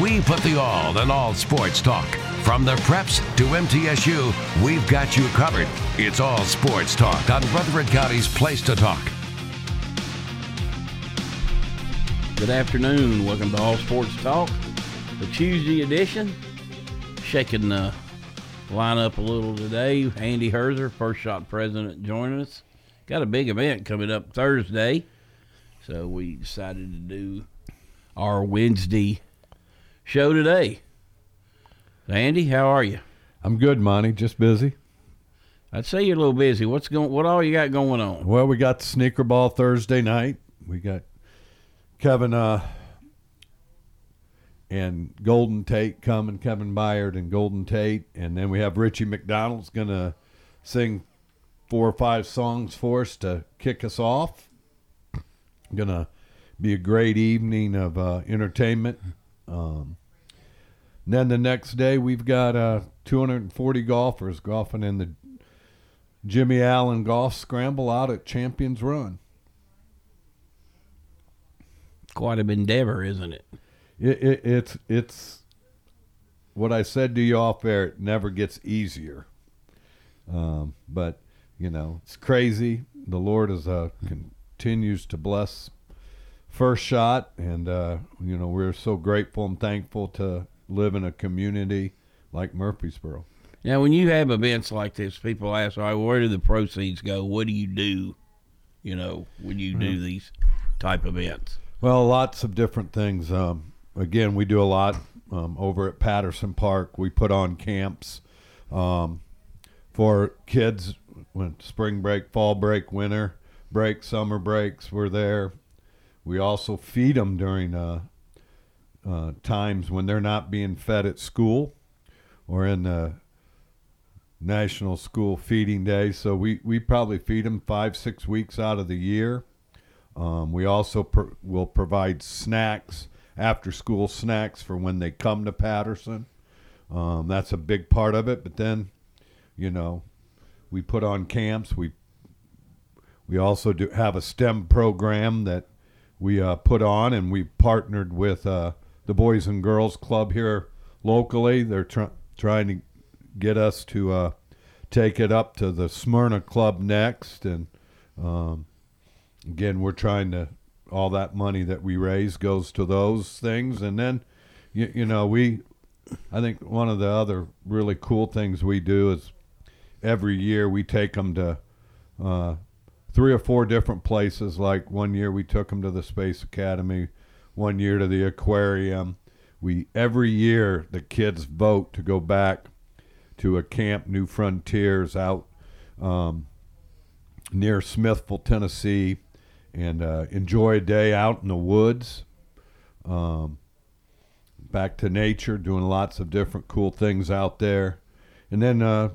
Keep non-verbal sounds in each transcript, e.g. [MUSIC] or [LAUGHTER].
We put the all in all sports talk. From the preps to MTSU, we've got you covered. It's all sports talk on Rutherford County's Place to Talk. Good afternoon. Welcome to All Sports Talk, the Tuesday edition. Shaking the lineup a little today. Andy Herzer, first shot president, joining us. Got a big event coming up Thursday, so we decided to do our Wednesday show today. Andy, how are you? I'm good, Monty. Just busy. I'd say you're a little busy. What's going? What all you got going on? Well, we got the sneaker ball Thursday night. We got Kevin uh, and Golden Tate coming. Kevin Byard and Golden Tate, and then we have Richie McDonald's gonna sing four or five songs for us to kick us off. I'm Gonna be a great evening of uh, entertainment. Um, then the next day we've got uh, 240 golfers golfing in the Jimmy Allen Golf Scramble out at Champions Run. Quite a endeavor, isn't it? It, it? It's it's what I said to you off air. It never gets easier, um, but you know it's crazy. The Lord is uh, continues to bless first shot, and uh, you know we're so grateful and thankful to live in a community like Murfreesboro. Now, when you have events like this, people ask, "All right, where do the proceeds go? What do you do?" You know, when you do mm-hmm. these type events. Well, lots of different things. Um, again, we do a lot um, over at Patterson Park. We put on camps um, for kids when spring break, fall break, winter break, summer breaks. We're there. We also feed them during uh, uh, times when they're not being fed at school or in the National School Feeding Day. So we, we probably feed them five, six weeks out of the year. Um, we also will provide snacks, after school snacks for when they come to Patterson. Um, that's a big part of it. But then, you know, we put on camps. We we also do have a STEM program that we uh, put on, and we partnered with uh, the Boys and Girls Club here locally. They're tr- trying to get us to uh, take it up to the Smyrna Club next, and um, again, we're trying to. All that money that we raise goes to those things, and then, you, you know, we. I think one of the other really cool things we do is every year we take them to uh, three or four different places. Like one year we took them to the Space Academy, one year to the aquarium. We every year the kids vote to go back to a camp, New Frontiers, out um, near Smithville, Tennessee, and uh, enjoy a day out in the woods. Um, back to nature, doing lots of different cool things out there. And then uh,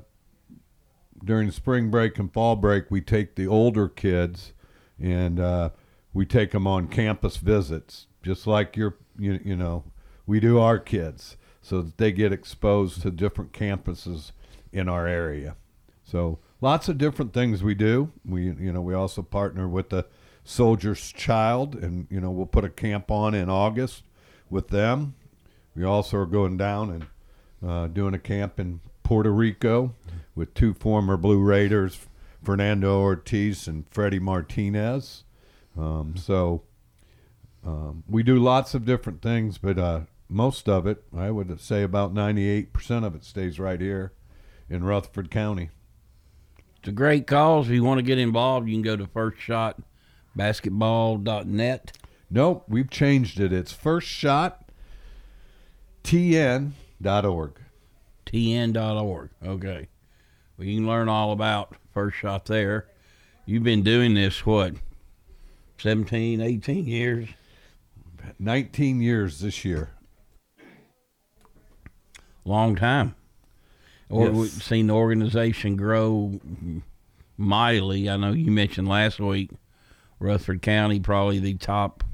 during spring break and fall break, we take the older kids and uh, we take them on campus visits, just like your, you, you know, we do our kids, so that they get exposed to different campuses in our area. So lots of different things we do. We, you know, we also partner with the Soldier's Child, and you know, we'll put a camp on in August with them. We also are going down and uh, doing a camp in Puerto Rico with two former Blue Raiders, Fernando Ortiz and Freddie Martinez. Um, so um, we do lots of different things, but uh, most of it, I would say about 98% of it stays right here in Rutherford County. It's a great cause. If you want to get involved, you can go to firstshotbasketball.net. Nope, we've changed it. It's firstshottn.org. TN.org. Okay. Well, you can learn all about First Shot there. You've been doing this, what, 17, 18 years? 19 years this year. Long time. Or Yes. we've seen the organization grow mightily. I know you mentioned last week Rutherford County probably the top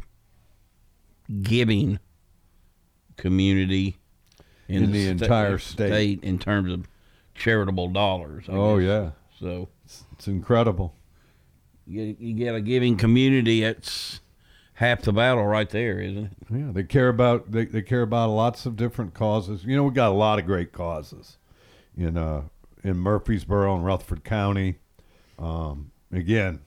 giving community In the sta- entire state. in terms of charitable dollars. I Oh guess. yeah, So it's incredible. you, you get a giving community It's half the battle right there, isn't it? Yeah, they care about they, they care about lots of different causes. You know, we got a lot of great causes in uh in Murfreesboro and Rutherford County. Um, again,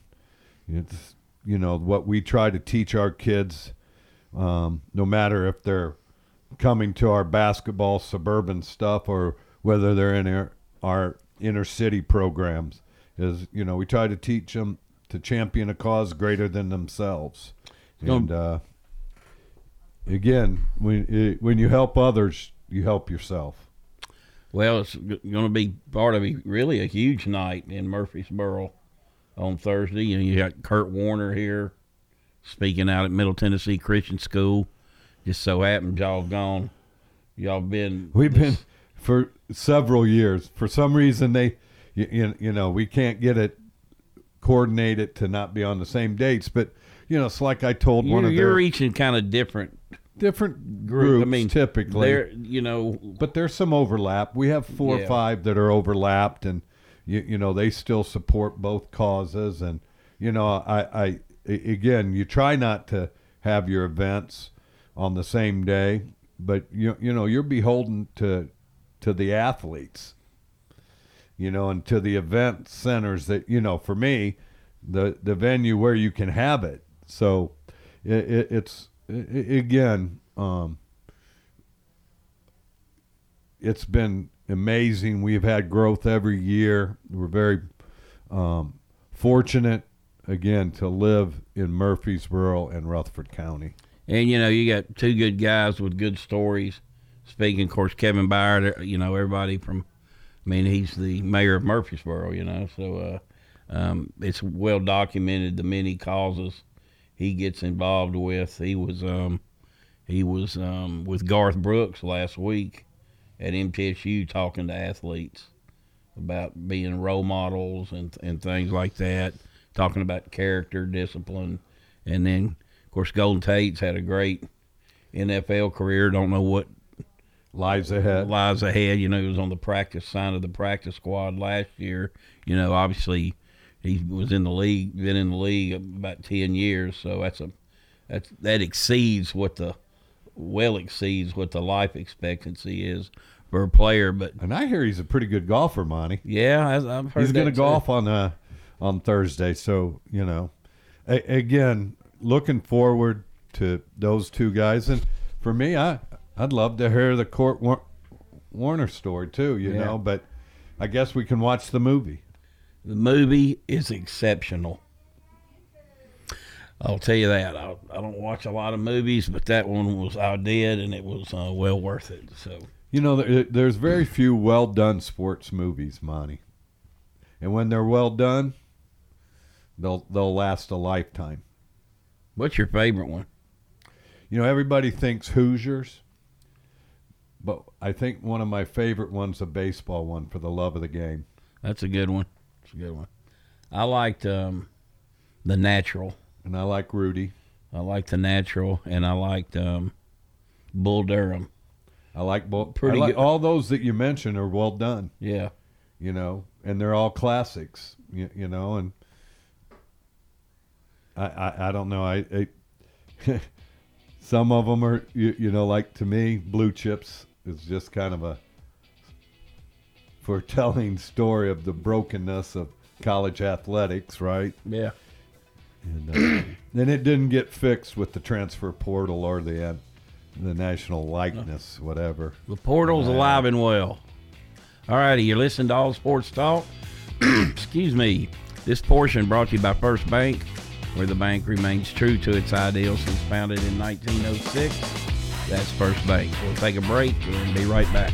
it's you know what we try to teach our kids, um, no matter if they're coming to our basketball suburban stuff or whether they're in our, our inner city programs, is you know we try to teach them to champion a cause greater than themselves, and uh, again, when when you help others, you help yourself. Well, it's going to be part of a really a huge night in Murfreesboro on Thursday. You know, you got Kurt Warner here speaking out at Middle Tennessee Christian School. Just so happened y'all gone. Y'all been We've been for several years. For some reason, they, you, you, know, we can't get it coordinated to not be on the same dates. But you know, it's like I told one you're, of you're their reaching kind of different different groups I mean, typically. There, you know, but there's some overlap. We have four Yeah. or five that are overlapped, and you, you know they still support both causes. And you know, I I again, you try not to have your events on the same day, but you you know you're beholden to to the athletes, you know, and to the event centers that you know. For me, the the venue where you can have it. So it, it, it's i i- again. Um, it's been amazing. We've had growth every year. We're very um, fortunate, again, to live in Murfreesboro and Rutherford County. And you know you got two good guys with good stories. Speaking, of course, Kevin Byard. You know everybody from. I mean, he's the mayor of Murfreesboro. You know, so uh, um, it's well documented the many causes he gets involved with. He was um, he was um, with Garth Brooks last week at MTSU talking to athletes about being role models and and things like that. Talking about character, discipline, and then course Golden Tate's had a great NFL career. Don't know what Lies ahead. lies ahead. You know, he was on the practice side of the practice squad last year. You know, obviously he was in the league, been in the league about ten years. So that's a that's that exceeds what the well exceeds what the life expectancy is for a player. But And I hear he's a pretty good golfer, Monty. yeah, I- I've heard He's going to golf on uh, on Thursday. So you know, a- again, looking forward to those two guys. And for me, I I'd love to hear the Kurt War- Warner story too. You Yeah. know, but I guess we can watch the movie. The movie is exceptional. I'll tell you that. I, I don't watch a lot of movies, but that one was I did, and it was uh, well worth it. So You know, there, there's very few well done sports movies, Monty. And when they're well done, they'll they'll last a lifetime. What's your favorite one? You know, everybody thinks Hoosiers, but I think one of my favorite ones a baseball one for the love of the game. That's a good one. It's a good one. I liked um, the Natural. And I like Rudy. I liked the Natural, and I liked um, Bull Durham. I like both. Pretty I like. All those that you mentioned are well done. Yeah, You know, and they're all classics. You, you know, and I, I I don't know. I, I [LAUGHS] some of them are you, you know like to me blue chips is just kind of a foretelling story of the brokenness of college athletics, right? yeah. And uh, [CLEARS THROAT] then it didn't get fixed with the transfer portal or the uh, the national likeness, whatever. The portal's alive and well. All righty, you're listening to All Sports Talk. [CLEARS THROAT] Excuse me. This portion brought to you by First Bank, where the bank remains true to its ideals since founded in 1906. That's First Bank. We'll take a break and be right back.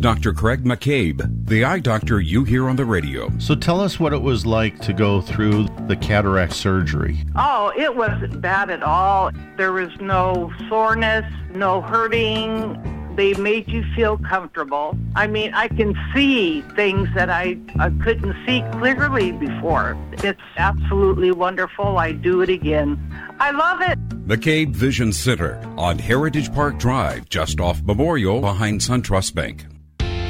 Dr. Craig McCabe, the eye doctor you hear on the radio. So tell us what it was like to go through the cataract surgery. Oh, it wasn't bad at all. There was no soreness, no hurting. They made you feel comfortable. I mean, I can see things that I, I couldn't see clearly before. It's absolutely wonderful. I do it again. I love it. McCabe Vision Center on Heritage Park Drive, just off Memorial behind SunTrust Bank.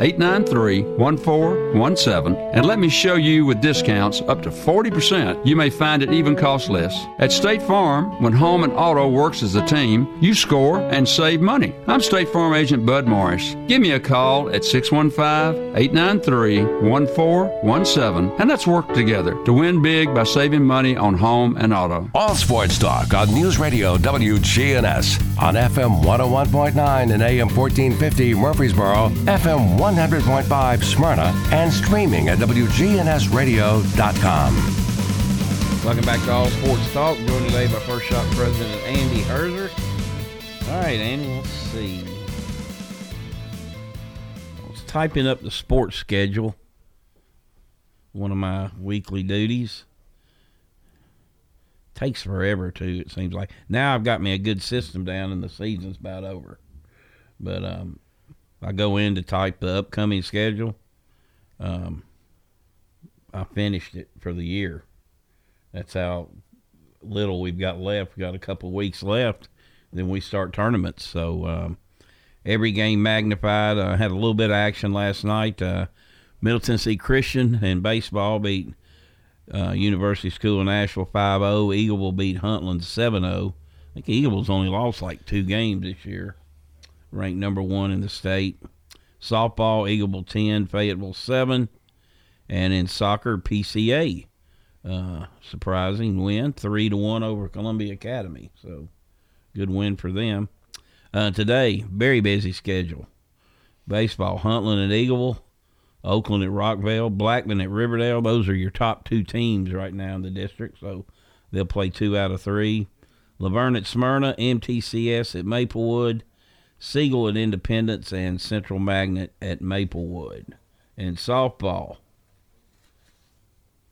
893 1417 and let me show you with discounts up to 40%. You may find it even costs less. At State Farm, when home and auto works as a team, you score and save money. I'm State Farm Agent Bud Morris. Give me a call at 615 893 1417 and let's work together to win big by saving money on home and auto. All Sports Talk on News Radio WGNS on FM 101.9 and AM 1450 Murfreesboro, FM oh 100.5 Smyrna, and streaming at WGNSradio.com. Welcome back to All Sports Talk. Joined today by First Shot President Andy Herzer. All right, Andy, let's see. I was typing up the sports schedule, one of my weekly duties. Takes forever to, it seems like. Now I've got me a good system down and the season's about over. But um, I go in to type the upcoming schedule. Um, I finished it for the year. That's how little we've got left. We got a couple weeks left. Then we start tournaments. So um, every game magnified. I had a little bit of action last night. Uh, Middle Tennessee Christian in baseball beat uh, University School of Nashville 5 0. Eagleville beat Huntland 7 0. I think Eagleville's only lost like two games this year, ranked number one in the state. Softball, Eagleville 10, Fayetteville 7. And in soccer, PCA, uh, surprising win, 3 to 1 over Columbia Academy. So good win for them. Uh, today, very busy schedule. Baseball, Huntland at Eagleville. Oakland at Rockvale, Blackman at Riverdale. Those are your top two teams right now in the district, so they'll play two out of three. La Vergne at Smyrna, MTCS at Maplewood, Siegel at Independence, and Central Magnet at Maplewood. In softball,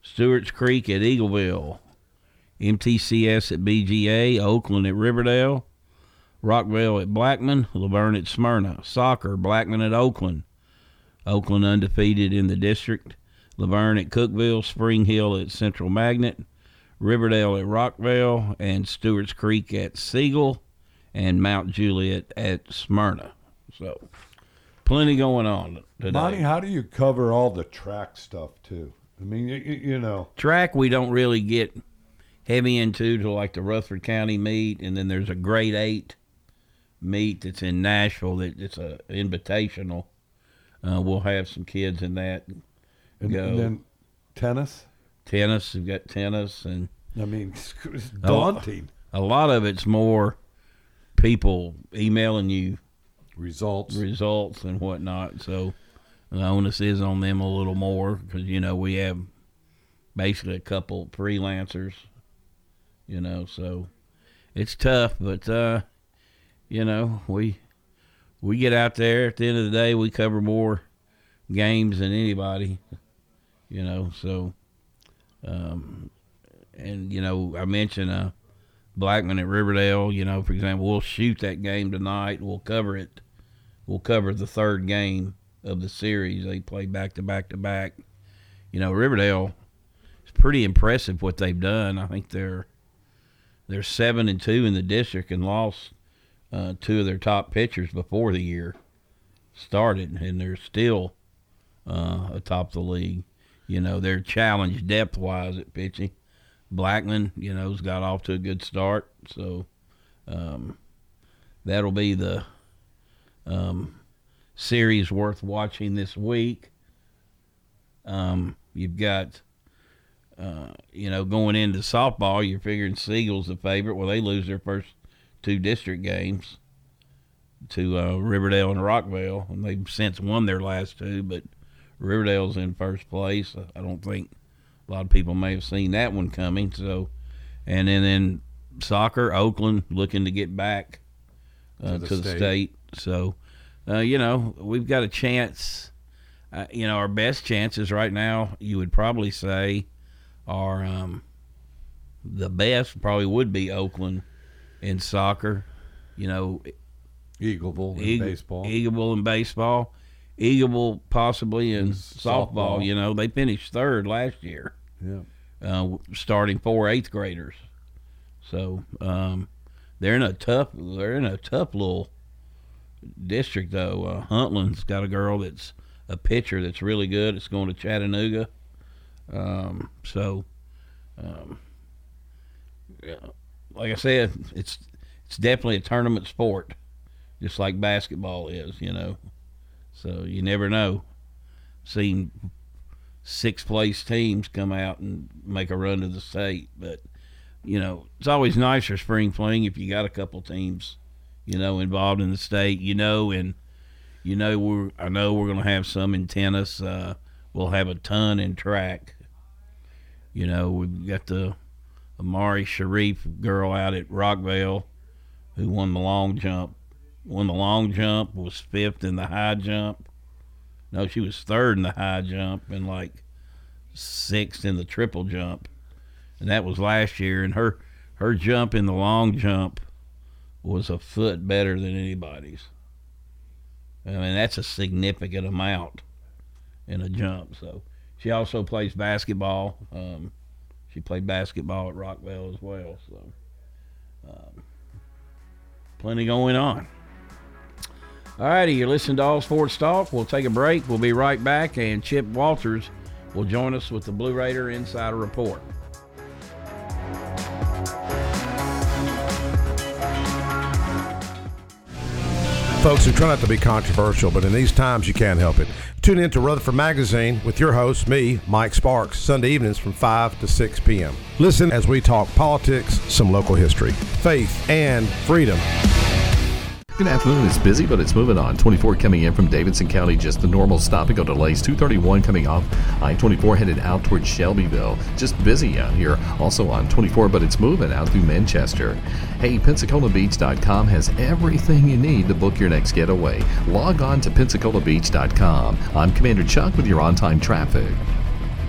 Stewart's Creek at Eagleville, MTCS at BGA, Oakland at Riverdale, Rockvale at Blackman, La Vergne at Smyrna. Soccer, Blackman at Oakland, Oakland undefeated in the district. La Vergne at Cookeville, Spring Hill at Central Magnet, Riverdale at Rockvale, and Stewart's Creek at Siegel, and Mount Juliet at Smyrna. So, plenty going on today. Monty, how do you cover all the track stuff too? I mean, you, you know, track we don't really get heavy into to like the Rutherford County meet, and then there's a grade eight meet that's in Nashville that it's a invitational uh, we'll have some kids in that. And, go. and then tennis. Tennis, we've got tennis, and I mean, [LAUGHS] it's daunting. A, a lot of it's more people emailing you results, results, and whatnot. So the onus is on them a little more because you know we have basically a couple freelancers. You know, so it's tough, but uh, you know we we get out there at the end of the day we cover more games than anybody you know so um, and you know, I mentioned uh, Blackman at Riverdale. You know, for example, we'll shoot that game tonight. We'll cover it. We'll cover the third game of the series. They play back to back to back. You know, Riverdale is pretty impressive what they've done. I think they're they're seven and two in the district and lost uh, two of their top pitchers before the year started, and they're still uh, atop the league. You know, they're challenged depth wise at pitching. Blackman, you know, has got off to a good start, so um, that'll be the um, series worth watching this week. Um, you've got, uh, you know, going into softball, you're figuring Siegel's the favorite. Well, they lose their first two district games to uh, Riverdale and Rockvale, and they've since won their last two, but Riverdale's in first place. I don't think a lot of people may have seen that one coming. So, and then in soccer, Oakland looking to get back uh, to, the, to the state. state. So, uh, you know, we've got a chance. Uh, you know, our best chances right now, you would probably say, are um, the best. Probably would be Oakland in soccer. You know, Eagleville in Eagle, baseball. Eagleville in baseball. Eagleville possibly in softball. softball. You know, they finished third last year. Yeah. Uh, starting four eighth graders. So um, they're in a tough. They're in a tough little district though. Uh, Huntland's got a girl that's a pitcher that's really good. It's going to Chattanooga. Um, so, um, yeah, like I said, it's it's definitely a tournament sport, just like basketball is. You know. So you never know. Seen six place teams come out and make a run to the state, but you know it's always nicer spring fling if you got a couple teams, you know, involved in the state. You know, and you know we're I know we're gonna have some in tennis. Uh, we'll have a ton in track. You know, we've got the Amari Sharif girl out at Rockvale who won the long jump won the long jump, was fifth in the high jump. No, she was third in the high jump and like sixth in the triple jump. And that was last year. And her her jump in the long jump was a foot better than anybody's. I mean, that's a significant amount in a jump. So she also plays basketball. Um, she played basketball at Rockvale as well. So um, plenty going on. All righty, you're listening to All Sports Talk. We'll take a break. We'll be right back, and Chip Walters will join us with the Blue Raider Insider Report. Folks, we try not to be controversial, but in these times you can't help it. Tune in to Rutherford Magazine with your host, me, Mike Sparks, Sunday evenings from 5 to 6 p.m. Listen as we talk politics, some local history, faith, and freedom. Good afternoon. It's busy, but it's moving on. 24 coming in from Davidson County, just the normal stopping. Go delays. 231 coming off I-24 headed out towards Shelbyville. Just busy out here. Also on 24, but it's moving out through Manchester. Hey, PensacolaBeach.com has everything you need to book your next getaway. Log on to PensacolaBeach.com. I'm Commander Chuck with your on-time traffic.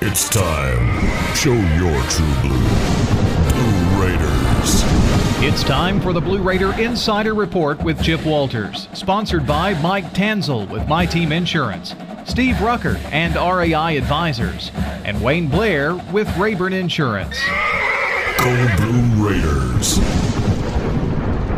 It's time. Show your true blue. Blue Raiders. It's time for the Blue Raider Insider Report with Chip Walters, sponsored by Mike Tanzel with My Team Insurance, Steve Rucker and RAI Advisors, and Wayne Blair with Rayburn Insurance. Go Blue Raiders.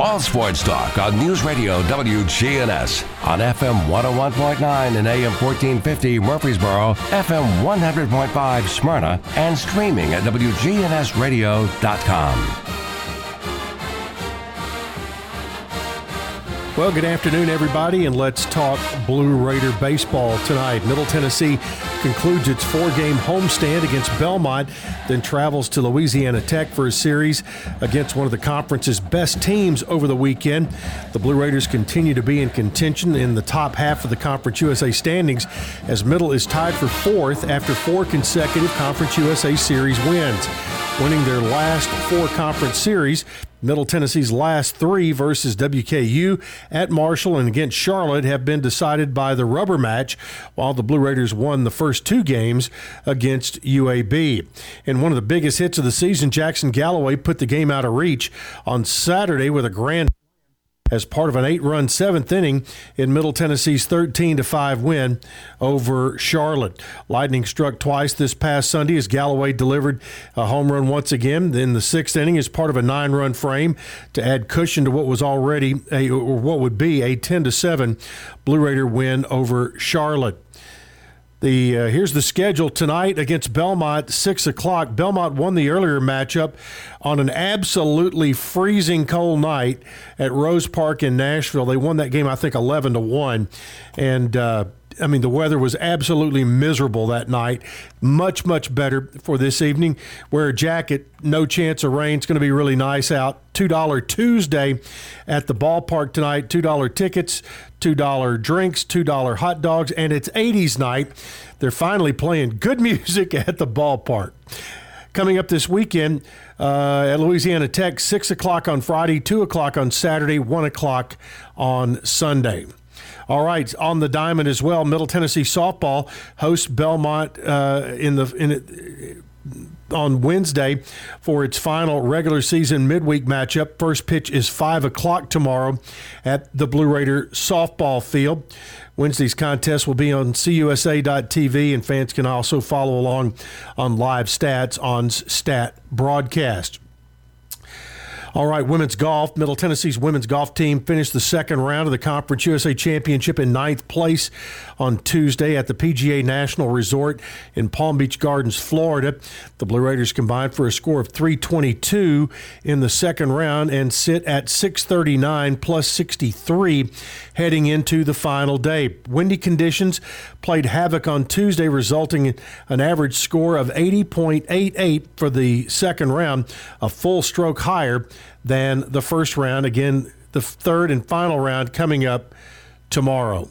All sports talk on News Radio WGNS on FM 101.9 and AM 1450 Murfreesboro, FM 100.5 Smyrna, and streaming at WGNSradio.com. Well, good afternoon, everybody, and let's talk Blue Raider baseball tonight. Middle Tennessee concludes its four game homestand against Belmont, then travels to Louisiana Tech for a series against one of the conference's best teams over the weekend. The Blue Raiders continue to be in contention in the top half of the Conference USA standings as Middle is tied for fourth after four consecutive Conference USA series wins. Winning their last four conference series, Middle Tennessee's last three versus WKU at Marshall and against Charlotte have been decided by the rubber match, while the Blue Raiders won the first two games against UAB. In one of the biggest hits of the season, Jackson Galloway put the game out of reach on Saturday with a grand as part of an eight-run seventh inning in Middle Tennessee's 13 to 5 win over Charlotte. Lightning struck twice this past Sunday as Galloway delivered a home run once again. In the sixth inning, as part of a nine-run frame to add cushion to what was already a or what would be a 10 to 7 Blue Raider win over Charlotte. The uh, here's the schedule tonight against Belmont, six o'clock. Belmont won the earlier matchup on an absolutely freezing cold night at Rose Park in Nashville. They won that game, I think, eleven to one, and. Uh, I mean, the weather was absolutely miserable that night. Much, much better for this evening. Wear a jacket, no chance of rain. It's going to be really nice out. $2 Tuesday at the ballpark tonight. $2 tickets, $2 drinks, $2 hot dogs, and it's 80s night. They're finally playing good [LAUGHS] music at the ballpark. Coming up this weekend uh, at Louisiana Tech, 6 o'clock on Friday, 2 o'clock on Saturday, 1 o'clock on Sunday. All right, on the diamond as well. Middle Tennessee softball hosts Belmont uh, in the in on Wednesday for its final regular season midweek matchup. First pitch is five o'clock tomorrow at the Blue Raider softball field. Wednesday's contest will be on CUSA.tv, and fans can also follow along on live stats on Stat Broadcast. All right, women's golf. Middle Tennessee's women's golf team finished the second round of the Conference USA Championship in ninth place on Tuesday at the PGA National Resort in Palm Beach Gardens, Florida. The Blue Raiders combined for a score of 322 in the second round and sit at 639 plus 63 heading into the final day. Windy conditions played havoc on Tuesday, resulting in an average score of 80.88 for the second round, a full stroke higher than the first round. Again, the third and final round coming up tomorrow.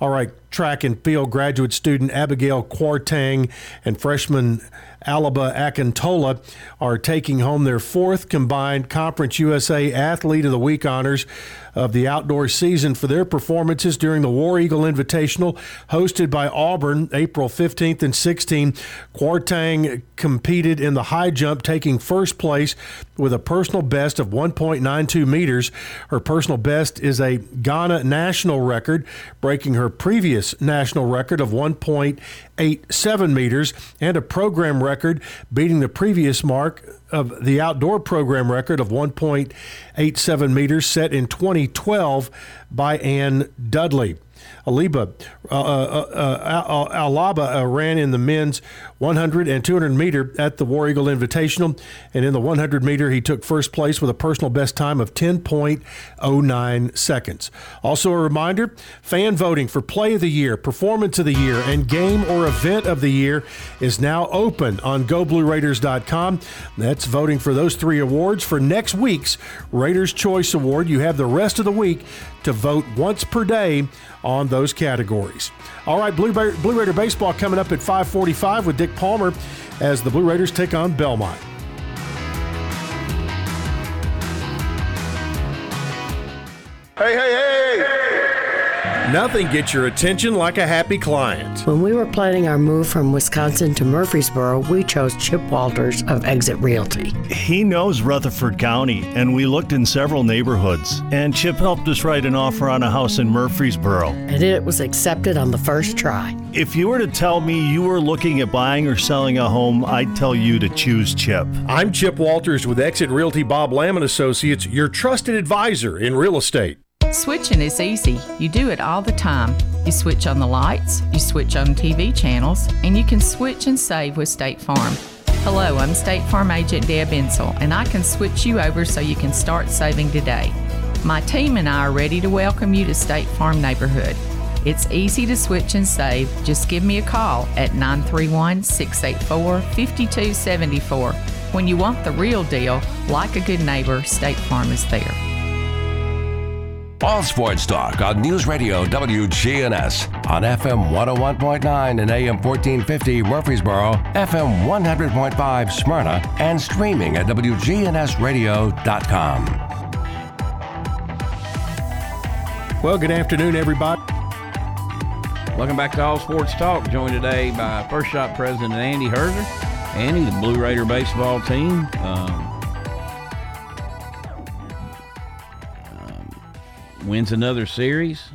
All right, track and field graduate student Abigail Kwarteng and freshman Alaba Akintola are taking home their fourth combined Conference USA Athlete of the Week honors of the outdoor season for their performances during the War Eagle Invitational hosted by Auburn April 15th and 16th. Kwarteng competed in the high jump, taking first place with a personal best of 1.92 meters. Her personal best is a Ghana national record, breaking her previous national record of 1.87 meters and a program record, beating the previous mark of the outdoor program record of 1.87 meters set in 2012 by Ann Dudley. Aliba, uh, uh, uh, Alaba uh, ran in the men's 100 and 200 meter at the War Eagle Invitational, and in the 100 meter he took first place with a personal best time of 10.09 seconds. Also a reminder, fan voting for Play of the Year, Performance of the Year, and Game or Event of the Year is now open on GoBlueRaiders.com. That's voting for those three awards for next week's Raiders Choice Award. You have the rest of the week to vote once per day on those categories. All right, Blue, Blue Raider baseball coming up at 5:45 with Dick Palmer as the Blue Raiders take on Belmont. Hey, hey, hey! Nothing gets your attention like a happy client. When we were planning our move from Wisconsin to Murfreesboro, we chose Chip Walters of Exit Realty. He knows Rutherford County, and we looked in several neighborhoods. And Chip helped us write an offer on a house in Murfreesboro. And it was accepted on the first try. If you were to tell me you were looking at buying or selling a home, I'd tell you to choose Chip. I'm Chip Walters with Exit Realty Bob Lamb and Associates, your trusted advisor in real estate. Switching is easy. You do it all the time. You switch on the lights, you switch on TV channels, and you can switch and save with State Farm. Hello, I'm State Farm Agent Deb Insel, and I can switch you over so you can start saving today. My team and I are ready to welcome you to State Farm Neighborhood. It's easy to switch and save. Just give me a call at 931 684 5274. When you want the real deal, like a good neighbor, State Farm is there. All Sports Talk on News Radio WGNS on FM 101.9 and AM 1450 Murfreesboro, FM 100.5 Smyrna, and streaming at WGNSradio.com. Well, good afternoon, everybody. Welcome back to All Sports Talk. Joined today by First Shot President Andy Herzer. Andy, the Blue Raider baseball team. Um, wins another series.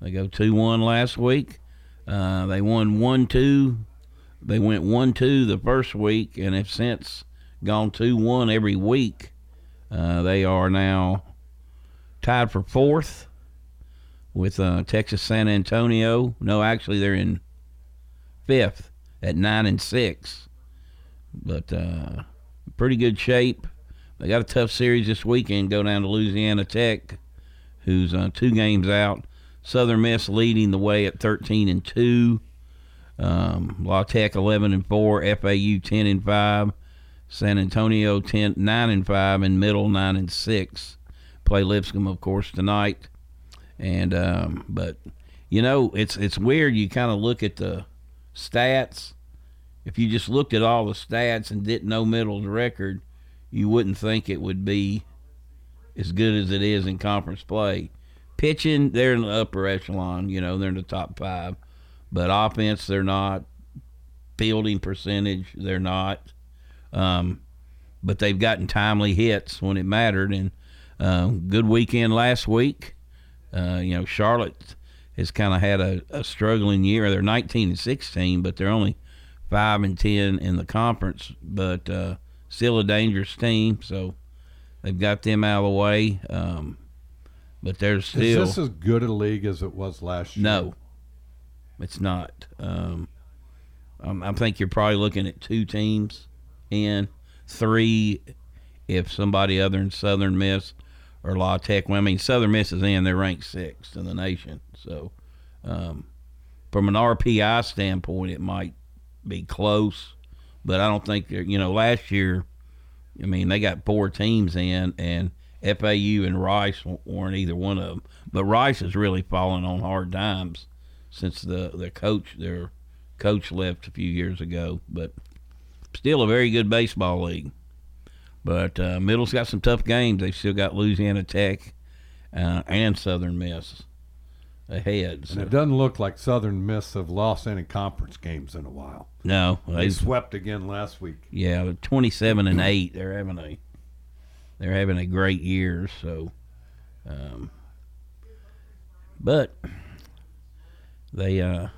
They go 2 1 last week. Uh, they won 1 2. They went 1 2 the first week and have since gone 2 1 every week. Uh, they are now tied for fourth with uh, Texas San Antonio. No, actually, they're in fifth at 9 and 6. But uh, pretty good shape. They got a tough series this weekend. Go down to Louisiana Tech who's uh, two games out. Southern Miss leading the way at 13 and two. Um, La Tech 11 and four. FAU 10 and five. San Antonio 10 nine and five, and Middle nine and six. Play Lipscomb, of course, tonight. And um, but you know it's it's weird. You kind of look at the stats. If you just looked at all the stats and didn't know Middle's record, you wouldn't think it would be as good as it is in conference play. Pitching, they're in the upper echelon. You know, they're in the top five. But offense, they're not. Fielding percentage, they're not. Um, but they've gotten timely hits when it mattered. And uh, good weekend last week. Uh, you know, Charlotte has kind of had a, a, struggling year. They're 19 and 16, but they're only five and 10 in the conference. But uh, still a dangerous team. So They've got them out of the way. Um, but there's still. Is this as good a league as it was last year? No, it's not. Um, I think you're probably looking at two teams in three if somebody other than Southern Miss or La Tech. Well, I mean, Southern Miss is in; they're ranked sixth in the nation. So, um, from an RPI standpoint, it might be close, but I don't think you know. Last year, I mean, they got four teams in, and FAU and Rice weren't either one of them. But Rice has really fallen on hard times since the the coach their coach left a few years ago. But still a very good baseball league. But uh, Middle's got some tough games. They've still got Louisiana Tech uh, and Southern Miss ahead. So. And it doesn't look like Southern Miss have lost any conference games in a while. No, they swept again last week. Yeah, twenty-seven and eight. They're having a they're having a great year. So, um, but they uh,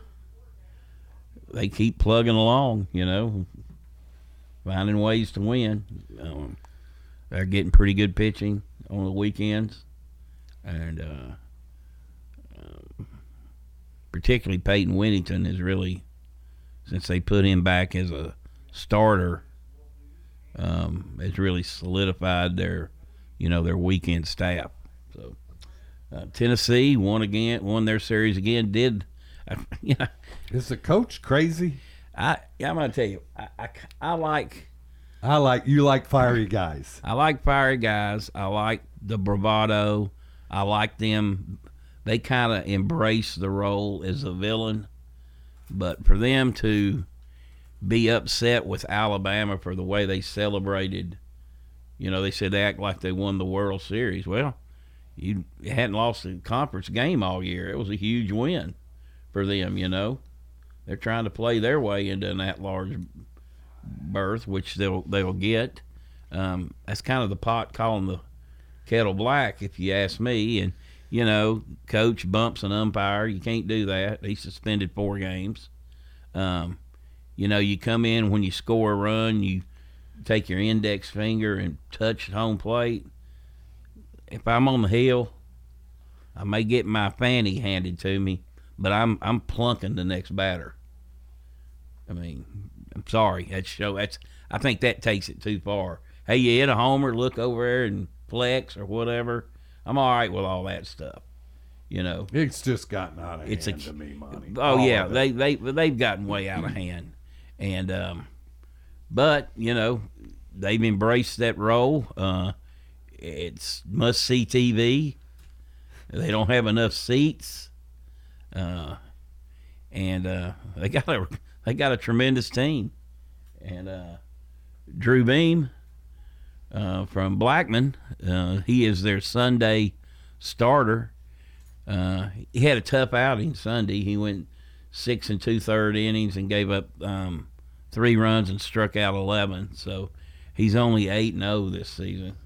they keep plugging along. You know, finding ways to win. Um, they're getting pretty good pitching on the weekends, and uh, particularly Peyton Whittington is really since they put him back as a starter, um, has really solidified their you know their weekend staff. So uh, Tennessee won again, won their series again. Did [LAUGHS] uh, yeah? Is the coach crazy? I yeah, I'm gonna tell you, I, I, I like. I like you like fiery guys. I like fiery guys. I like the bravado. I like them. They kind of embrace the role as a villain, but for them to be upset with Alabama for the way they celebrated, you know, they said they act like they won the World Series. Well, you hadn't lost a conference game all year. It was a huge win for them. You know, they're trying to play their way into an at-large berth, which they'll they'll get. Um, that's kind of the pot calling the kettle black, if you ask me. And you know, coach bumps an umpire. You can't do that. He suspended four games. Um, you know, you come in when you score a run, you take your index finger and touch home plate. If I'm on the hill, I may get my fanny handed to me, but I'm I'm plunking the next batter. I mean, I'm sorry. That's show. That's I think that takes it too far. Hey, you hit a homer, look over there and flex or whatever. I'm all right with all that stuff. You know, it's just gotten out of it's hand a, to me, money. Oh All yeah, they they they've gotten way out of hand, and um, but you know they've embraced that role. Uh, it's must see TV. They don't have enough seats, uh, and uh, they got a they got a tremendous team, and uh, Drew Beam uh, from Blackman, uh, he is their Sunday starter. Uh, he had a tough outing Sunday. He went six and two third innings and gave up um, three runs and struck out eleven. So he's only eight and zero this season.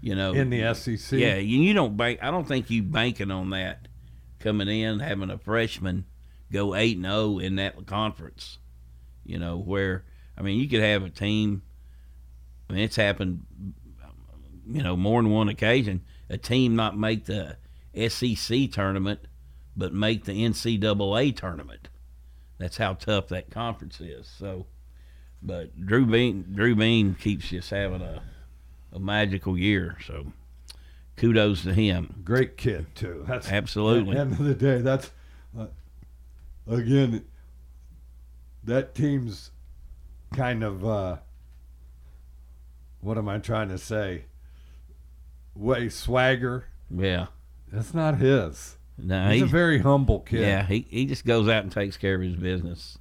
You know, In the SEC? Yeah, you, you don't bank. I don't think you banking on that coming in having a freshman go eight and zero in that conference. You know where I mean you could have a team. I mean it's happened. You know more than one occasion. A team not make the SEC tournament, but make the NCAA tournament. That's how tough that conference is. So, but Drew Beam, Drew Beam keeps just having a, a magical year. So, kudos to him. Great kid too. That's Absolutely. At the end of the day, that's uh, again that team's kind of uh, what am I trying to say? Way swagger. Yeah. That's not his. No, he's, a very humble kid. Yeah, he, he just goes out and takes care of his business,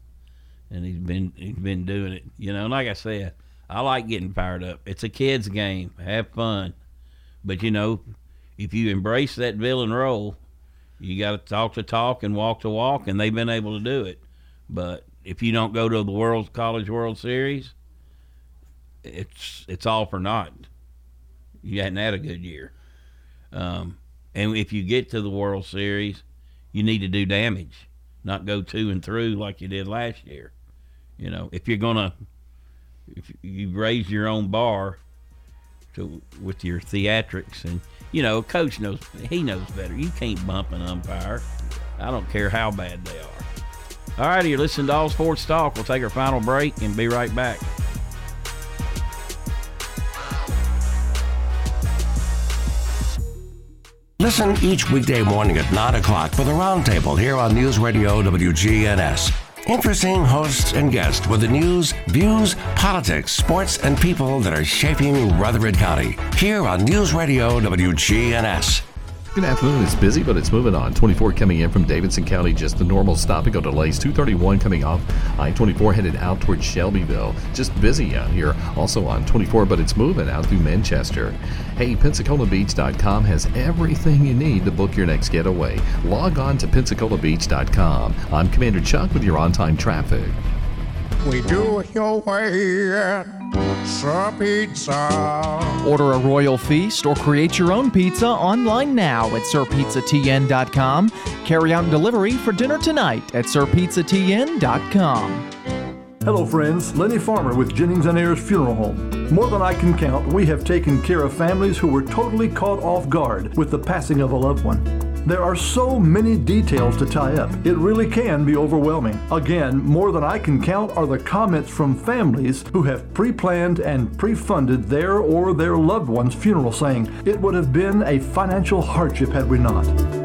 and he's been he's been doing it. You know, and like I said, I like getting fired up. It's a kids' game. Have fun, but you know, if you embrace that villain role, you got to talk the talk and walk the walk, and they've been able to do it. But if you don't go to the World College World Series, it's it's all for naught. You hadn't had a good year. Um, and if you get to the World Series, you need to do damage, not go two and through like you did last year. You know, if you're gonna, if you raise your own bar to with your theatrics, and you know, a coach knows he knows better. You can't bump an umpire. I don't care how bad they are. All right, you're listening to All Sports Talk. We'll take our final break and be right back. Listen each weekday morning at 9 o'clock for the Roundtable here on News Radio WGNS. Interesting hosts and guests with the news, views, politics, sports, and people that are shaping Rutherford County here on News Radio WGNS. Good afternoon. It's busy, but it's moving on. 24 coming in from Davidson County, just the normal stopping go delays. 231 coming off I 24 headed out towards Shelbyville. Just busy out here. Also on 24, but it's moving out through Manchester. Hey, PensacolaBeach.com has everything you need to book your next getaway. Log on to PensacolaBeach.com. I'm Commander Chuck with your on time traffic. We do it your way at Sir Pizza. Order a royal feast or create your own pizza online now at sirpizzatn.com. Carry out and delivery for dinner tonight at sirpizzatn.com. Hello, friends. Lenny Farmer with Jennings and Ayers Funeral Home. More than I can count, we have taken care of families who were totally caught off guard with the passing of a loved one. There are so many details to tie up, it really can be overwhelming. Again, more than I can count are the comments from families who have pre planned and pre funded their or their loved one's funeral, saying, It would have been a financial hardship had we not.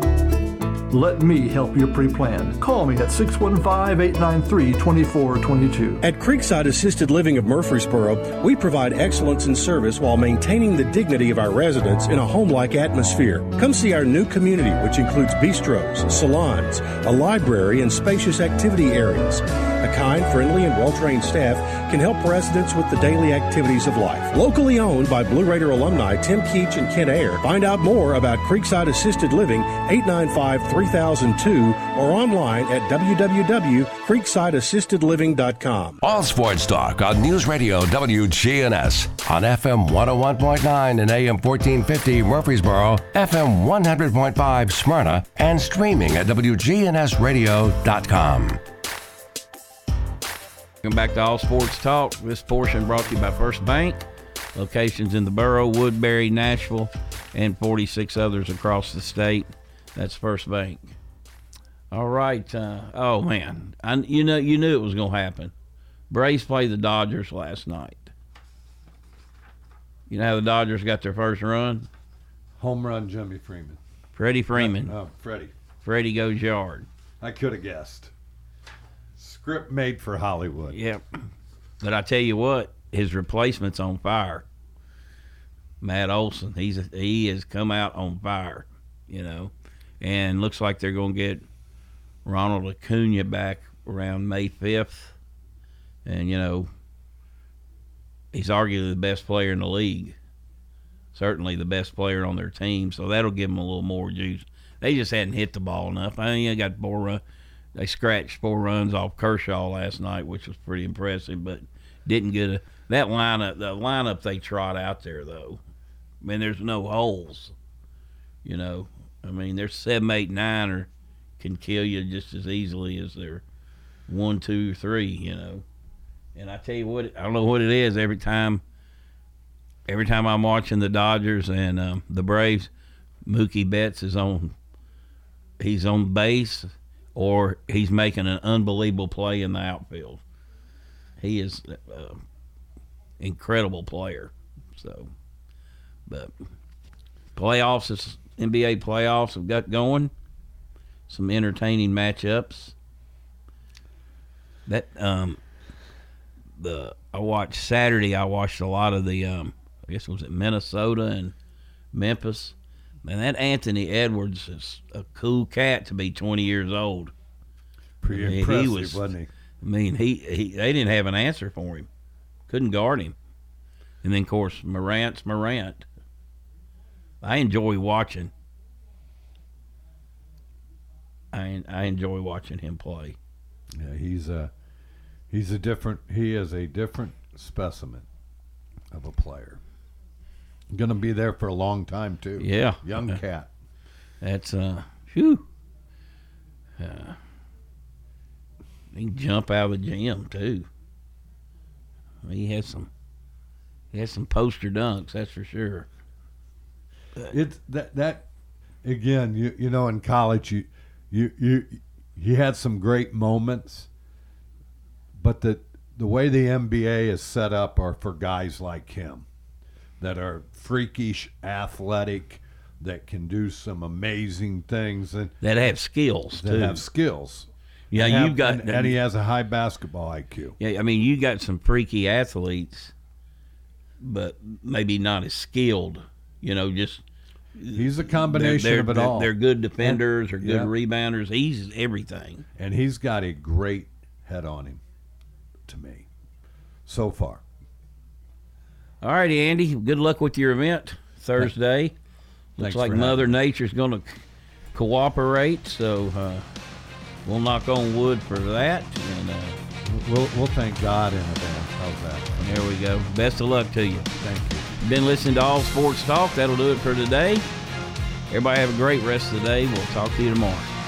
Let me help your pre plan. Call me at 615 893 2422. At Creekside Assisted Living of Murfreesboro, we provide excellence in service while maintaining the dignity of our residents in a home like atmosphere. Come see our new community, which includes bistros, salons, a library, and spacious activity areas. A kind, friendly, and well trained staff can help residents with the daily activities of life. Locally owned by Blue Raider alumni Tim Keach and Kent Ayer. Find out more about Creekside Assisted Living 895 3002 or online at www.creeksideassistedliving.com. All sports talk on News Radio WGNS on FM 101.9 and AM 1450 Murfreesboro, FM 100.5 Smyrna, and streaming at WGNSradio.com. Welcome back to All Sports Talk. This portion brought to you by First Bank. Locations in the borough, Woodbury, Nashville, and 46 others across the state. That's First Bank. All right. Uh, oh man, I, you know you knew it was going to happen. Braves played the Dodgers last night. You know how the Dodgers got their first run? Home run, Jimmy Freeman. Freddie Freeman. Oh, Freddie. Freddie goes yard. I could have guessed. Script made for Hollywood. Yep. But I tell you what, his replacement's on fire. Matt Olson, he's he has come out on fire, you know, and looks like they're going to get Ronald Acuna back around May fifth, and you know, he's arguably the best player in the league, certainly the best player on their team, so that'll give them a little more juice. They just hadn't hit the ball enough. I mean, they got four run, they scratched four runs off Kershaw last night, which was pretty impressive, but didn't get a that lineup. The lineup they trot out there though, I mean, there's no holes. You know, I mean, there's seven, eight, nine, or can kill you just as easily as their one, two, three. You know, and I tell you what, I don't know what it is. Every time, every time I'm watching the Dodgers and um, the Braves, Mookie Betts is on. He's on base, or he's making an unbelievable play in the outfield. He is uh, incredible player. So, but playoffs is NBA playoffs have got going. Some entertaining matchups. That um, the I watched Saturday. I watched a lot of the um, I guess it was it Minnesota and Memphis. Man, that Anthony Edwards is a cool cat to be 20 years old. Pretty I mean, impressive, was, wasn't he? I mean, he, he they didn't have an answer for him. Couldn't guard him. And then, of course, Morant's Morant. I enjoy watching. I I enjoy watching him play. Yeah, he's a he's a different. He is a different specimen of a player. Going to be there for a long time too. Yeah, young Uh, cat. That's uh, whew. Uh, he can jump out of the gym too. He has some. He has some poster dunks, that's for sure. It's that that again. You you know in college you you you he had some great moments, but the the way the NBA is set up are for guys like him that are freakish, athletic, that can do some amazing things and That have skills that too. have skills. Yeah, have- you've got and, and he has a high basketball IQ. Yeah, I mean, you got some freaky athletes, but maybe not as skilled. You know, just He's a combination they're, of it they're, all. They're good defenders or good Yeah. rebounders. He's everything. and he's got a great head on him. To me, so far. All righty, Andy. Good luck with your event Thursday. [LAUGHS] Looks Thanks like Mother having Nature's going to cooperate, so uh, we'll knock on wood for that. And uh, We'll we'll thank God in advance. How's that? There we go. Best of luck to you. Thank you. Been listening to All Sports Talk. That'll do it for today. Everybody have a great rest of the day. We'll talk to you tomorrow.